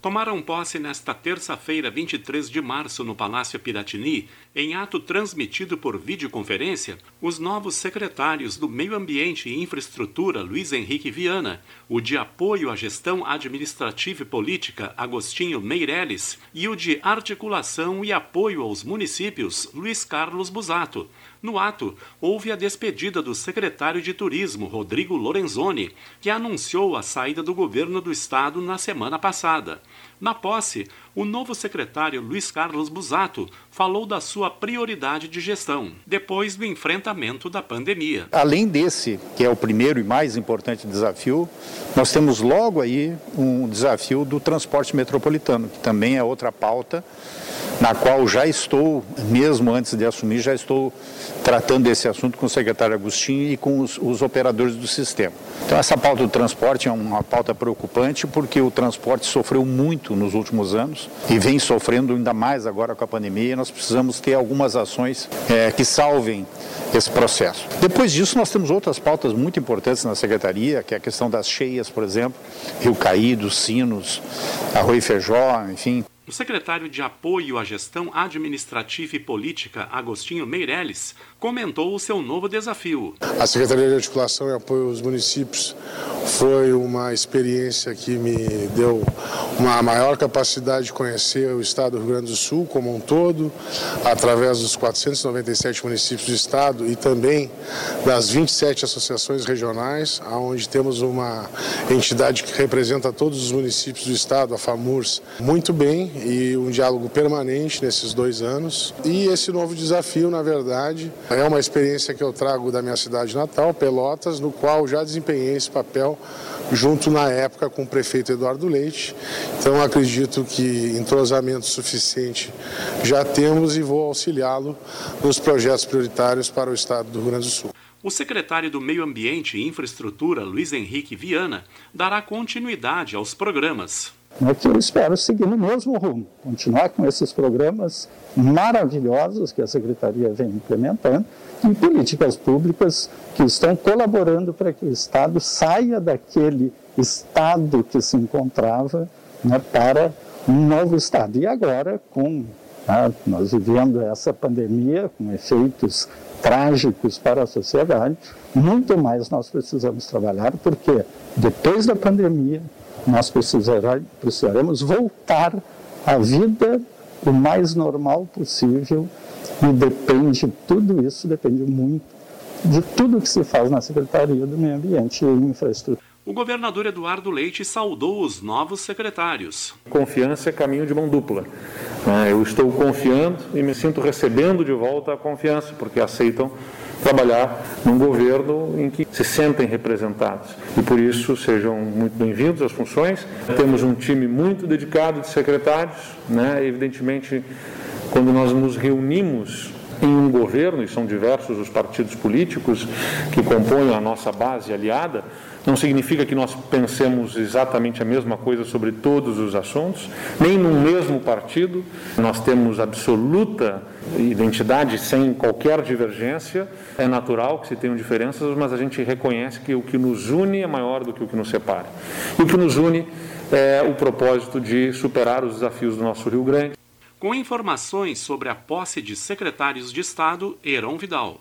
tomaram posse nesta terça-feira, 23 de março, no Palácio Piratini, em ato transmitido por videoconferência, os novos secretários do Meio Ambiente e Infraestrutura, Luiz Henrique Viana, o de Apoio à Gestão Administrativa e Política, Agostinho Meireles, e o de Articulação e Apoio aos Municípios, Luiz Carlos Busato. No ato, houve a despedida do secretário de Turismo, Rodrigo Lorenzoni, que anunciou a saída do governo do estado na semana passada. Na posse, o novo secretário Luiz Carlos Busato falou da sua prioridade de gestão, depois do enfrentamento da pandemia. Além desse, que é o primeiro e mais importante desafio, nós temos logo aí um desafio do transporte metropolitano, que também é outra pauta na qual já estou, mesmo antes de assumir, já estou tratando esse assunto com o secretário Agostinho e com os, os, operadores do sistema. Então, essa pauta do transporte é uma pauta preocupante porque o transporte sofreu muito nos últimos anos e vem sofrendo ainda mais agora com a pandemia. E nós precisamos ter algumas ações é, que salvem esse processo. Depois disso, nós temos outras pautas muito importantes na secretaria, que é a questão das cheias, por exemplo, Rio Caído, Sinos, Arroio e Feijó, enfim. O secretário de Apoio à Gestão Administrativa e Política, Agostinho Meirelles, comentou o seu novo desafio. A Secretaria de Articulação e Apoio aos Municípios foi uma experiência que me deu uma maior capacidade de conhecer o estado do Rio Grande do Sul como um todo, através dos 497 municípios do estado e também das 27 associações regionais, onde temos uma entidade que representa todos os municípios do estado, a FAMURS, muito bem e um diálogo permanente nesses dois anos. E esse novo desafio, na verdade, é uma experiência que eu trago da minha cidade natal, Pelotas, no qual já desempenhei esse papel junto na época com o prefeito Eduardo Leite. Então acredito que entrosamento suficiente já temos e vou auxiliá-lo nos projetos prioritários para o estado do Rio Grande do Sul. O secretário do Meio Ambiente e Infraestrutura, Luiz Henrique Viana, dará continuidade aos programas é que eu espero seguir no mesmo rumo, continuar com esses programas maravilhosos que a Secretaria vem implementando e políticas públicas que estão colaborando para que o Estado saia daquele estado que se encontrava né, para um novo estado. E agora, com né, nós vivendo essa pandemia com efeitos trágicos para a sociedade, muito mais nós precisamos trabalhar, porque depois da pandemia, nós precisaremos voltar à vida o mais normal possível e depende, tudo isso depende muito de tudo que se faz na Secretaria do Meio Ambiente e Infraestrutura. O governador Eduardo Leite saudou os novos secretários. Confiança é caminho de mão dupla. É, eu estou confiando e me sinto recebendo de volta a confiança, porque aceitam trabalhar num governo em que se sentem representados. E por isso sejam muito bem-vindos às funções. Temos um time muito dedicado de secretários, né? evidentemente, quando nós nos reunimos em um governo, e são diversos os partidos políticos que compõem a nossa base aliada, não significa que nós pensemos exatamente a mesma coisa sobre todos os assuntos, nem no mesmo partido. Nós temos absoluta identidade sem qualquer divergência. É natural que se tenham diferenças, mas a gente reconhece que o que nos une é maior do que o que nos separa. E o que nos une é o propósito de superar os desafios do nosso Rio Grande. Com informações sobre a posse de secretários de Estado, Heron Vidal.